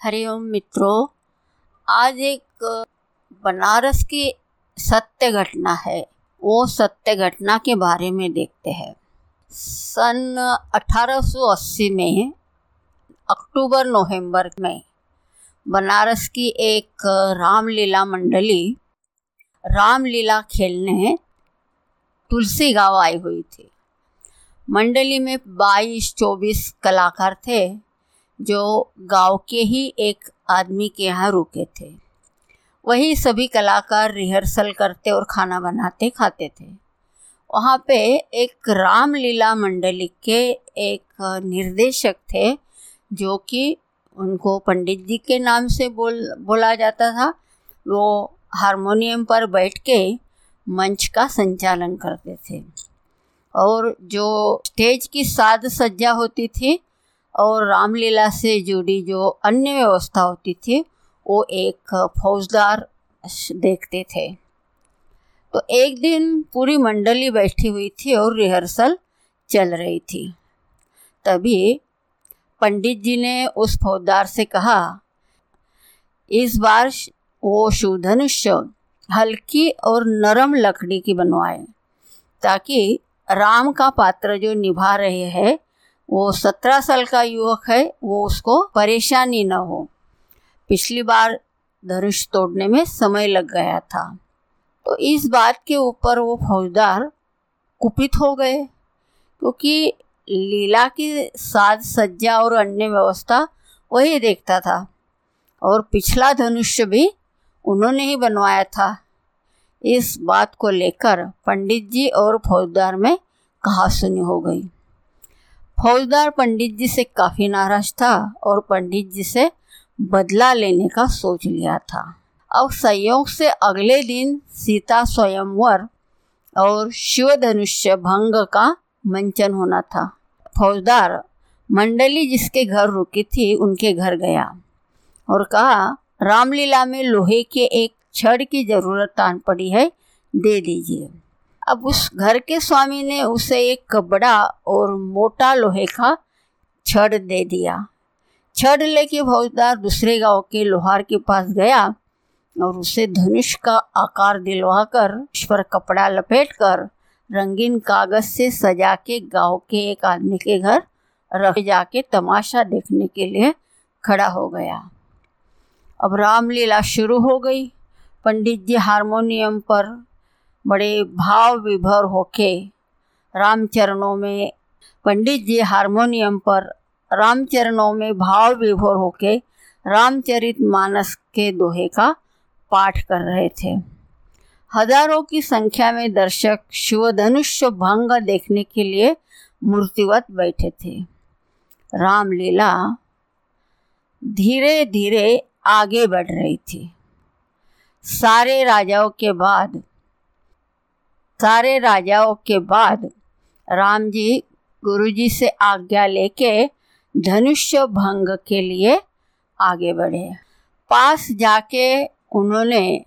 हरिओम मित्रों, आज एक बनारस की सत्य घटना है। वो सत्य घटना के बारे में देखते हैं। सन 1880 में, अक्टूबर नवंबर में, बनारस की एक रामलीला मंडली, रामलीला खेलने तुलसी गाँव आई हुई थी। मंडली में 22-24 कलाकार थे। जो गाँव के ही एक आदमी के यहाँ रुके थे। वही सभी कलाकार रिहर्सल करते और खाना बनाते, खाते थे। वहाँ पे एक रामलीला मंडली के एक निर्देशक थे, जो कि उनको पंडित जी के नाम से बोल, बोला जाता था। वो हारमोनियम पर बैठ के मंच का संचालन करते थे। और जो स्टेज की साज सज्जा होती थी और रामलीला से जुड़ी जो अन्य व्यवस्था होती थी, वो एक फौजदार देखते थे। तो एक दिन पूरी मंडली बैठी हुई थी और रिहर्सल चल रही थी। तभी पंडित जी ने उस फौजदार से कहा, इस बार वो शुधनुष्य हल्की और नरम लकड़ी की बनवाए, ताकि राम का पात्र जो निभा रहे हैं वो सत्रह साल का युवक है, वो उसको परेशानी न हो। पिछली बार धनुष तोड़ने में समय लग गया था। तो इस बात के ऊपर वो फौजदार कुपित हो गए, क्योंकि लीला की साज सज्जा और अन्य व्यवस्था वही देखता था। और पिछला धनुष्य भी उन्होंने ही बनवाया था। इस बात को लेकर पंडित जी और फौजदार में कहा सुनी हो गई। फौजदार पंडित जी से काफ़ी नाराज़ था और पंडित जी से बदला लेने का सोच लिया था। अब संयोग से अगले दिन सीता स्वयंवर और शिव धनुष्य भंग का मंचन होना था। फौजदार मंडली जिसके घर रुकी थी, उनके घर गया और कहा, रामलीला में लोहे के एक छड़ की ज़रूरत आन पड़ी है, दे दीजिए। अब उस घर के स्वामी ने उसे एक बड़ा और मोटा लोहे का छड़ दे दिया। छड़ लेके फौजदार दूसरे गाँव के लोहार के पास गया और उसे धनुष का आकार दिलवा कर उस पर कपड़ा लपेट कर रंगीन कागज़ से सजा के गाँव के एक आदमी के घर रख जाके तमाशा देखने के लिए खड़ा हो गया। अब रामलीला शुरू हो गई। पंडित जी हारमोनियम पर बड़े भाव विभर होके रामचरणों में, पंडित जी हारमोनियम पर रामचरणों में भाव विभोर होके रामचरित मानस के दोहे का पाठ कर रहे थे। हज़ारों की संख्या में दर्शक शिवधनुष्य भंग देखने के लिए मूर्तिवत बैठे थे। रामलीला धीरे धीरे आगे बढ़ रही थी। सारे राजाओं के बाद सारे राजाओं के बाद राम जी गुरु जी से आज्ञा लेके धनुष्य भंग के लिए आगे बढ़े। पास जाके उन्होंने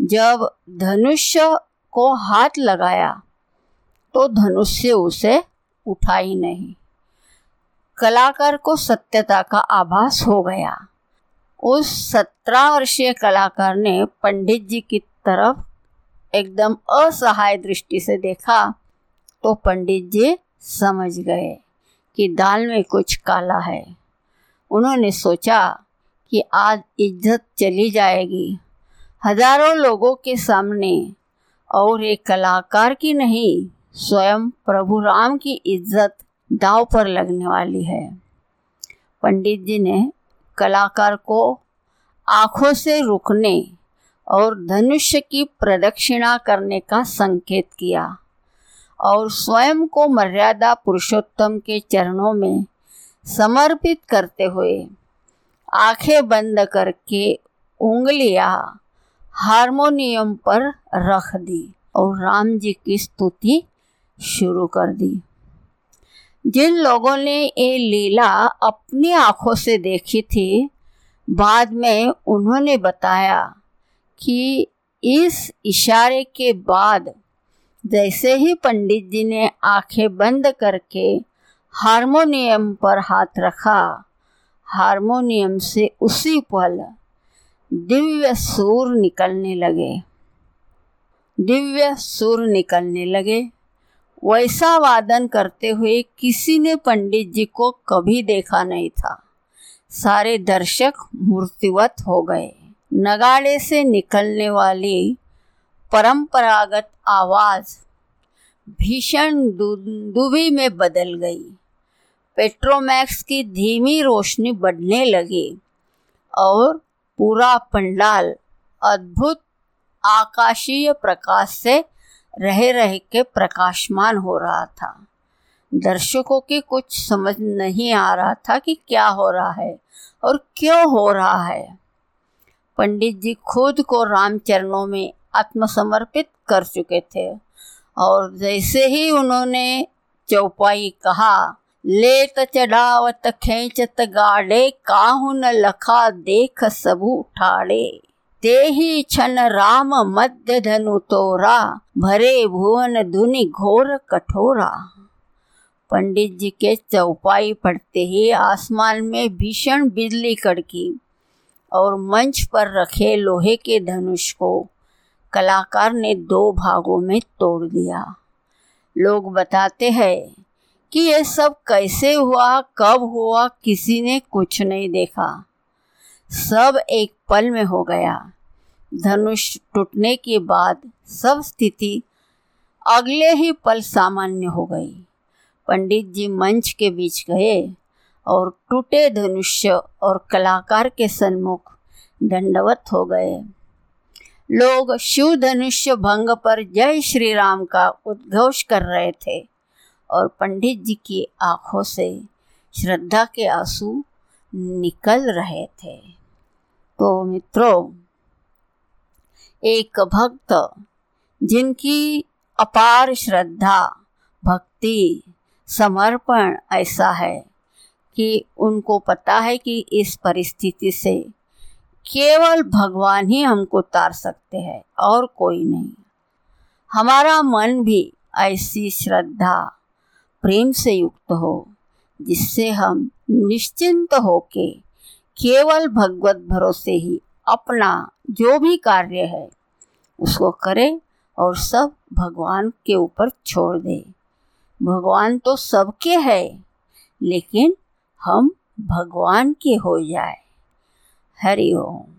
जब धनुष्य को हाथ लगाया तो धनुष्य उसे उठा ही नहीं। कलाकार को सत्यता का आभास हो गया। उस सत्रह वर्षीय कलाकार ने पंडित जी की तरफ़ एकदम असहाय दृष्टि से देखा तो पंडित जी समझ गए कि दाल में कुछ काला है। उन्होंने सोचा कि आज इज़्ज़त चली जाएगी। हज़ारों लोगों के सामने और एक कलाकार की नहीं, स्वयं प्रभु राम की इज़्ज़त दाव पर लगने वाली है। पंडित जी ने कलाकार को आँखों से रुकने और धनुष्य की प्रदक्षिणा करने का संकेत किया। और स्वयं को मर्यादा पुरुषोत्तम के चरणों में समर्पित करते हुए आँखें बंद करके उंगलियाँ हारमोनियम पर रख दी और राम जी की स्तुति शुरू कर दी। जिन लोगों ने ये लीला अपनी आँखों से देखी थी, बाद में उन्होंने बताया कि इस इशारे के बाद जैसे ही पंडित जी ने आँखें बंद करके हारमोनियम पर हाथ रखा, हारमोनियम से उसी पल दिव्य सुर निकलने लगे। दिव्य सुर निकलने लगे। वैसा वादन करते हुए किसी ने पंडित जी को कभी देखा नहीं था। सारे दर्शक मूर्तिवत हो गए। नगाड़े से निकलने वाली परंपरागत आवाज़ भीषण दुबी में बदल गई। पेट्रोमैक्स की धीमी रोशनी बढ़ने लगी और पूरा पंडाल अद्भुत आकाशीय प्रकाश से रह रह के प्रकाशमान हो रहा था। दर्शकों की कुछ समझ नहीं आ रहा था कि क्या हो रहा है और क्यों हो रहा है। पंडित जी खुद को रामचरणों में आत्मसमर्पित कर चुके थे। और जैसे ही उन्होंने चौपाई कहा, लेत चढ़ावत, खेचत गाड़े काहू न लखा देख सबू उठाड़े ते ही छन राम मध्य धनु तोरा, भरे भुवन धुनि घोर कठोरा। पंडित जी के चौपाई पढ़ते ही आसमान में भीषण बिजली कड़की। और मंच पर रखे लोहे के धनुष को कलाकार ने दो भागों में तोड़ दिया। लोग बताते हैं कि यह सब कैसे हुआ, कब हुआ, किसी ने कुछ नहीं देखा। सब एक पल में हो गया। धनुष टूटने के बाद सब स्थिति अगले ही पल सामान्य हो गई। पंडित जी मंच के बीच गए। और टूटे धनुष्य और कलाकार के सन्मुख दंडवत हो गए। लोग शिव धनुष्य भंग पर जय श्री राम का उद्घोष कर रहे थे और पंडित जी की आँखों से श्रद्धा के आँसू निकल रहे थे। तो मित्रों, एक भक्त जिनकी अपार श्रद्धा, भक्ति, समर्पण ऐसा है कि उनको पता है कि इस परिस्थिति से केवल भगवान ही हमको तार सकते हैं और कोई नहीं। हमारा मन भी ऐसी श्रद्धा, प्रेम से युक्त हो, जिससे हम निश्चिंत होके केवल भगवत भरोसे ही अपना जो भी कार्य है, उसको करें और सब भगवान के ऊपर छोड़ दे। भगवान तो सबके है, लेकिन हम भगवान के हो जाए। हरि ओम।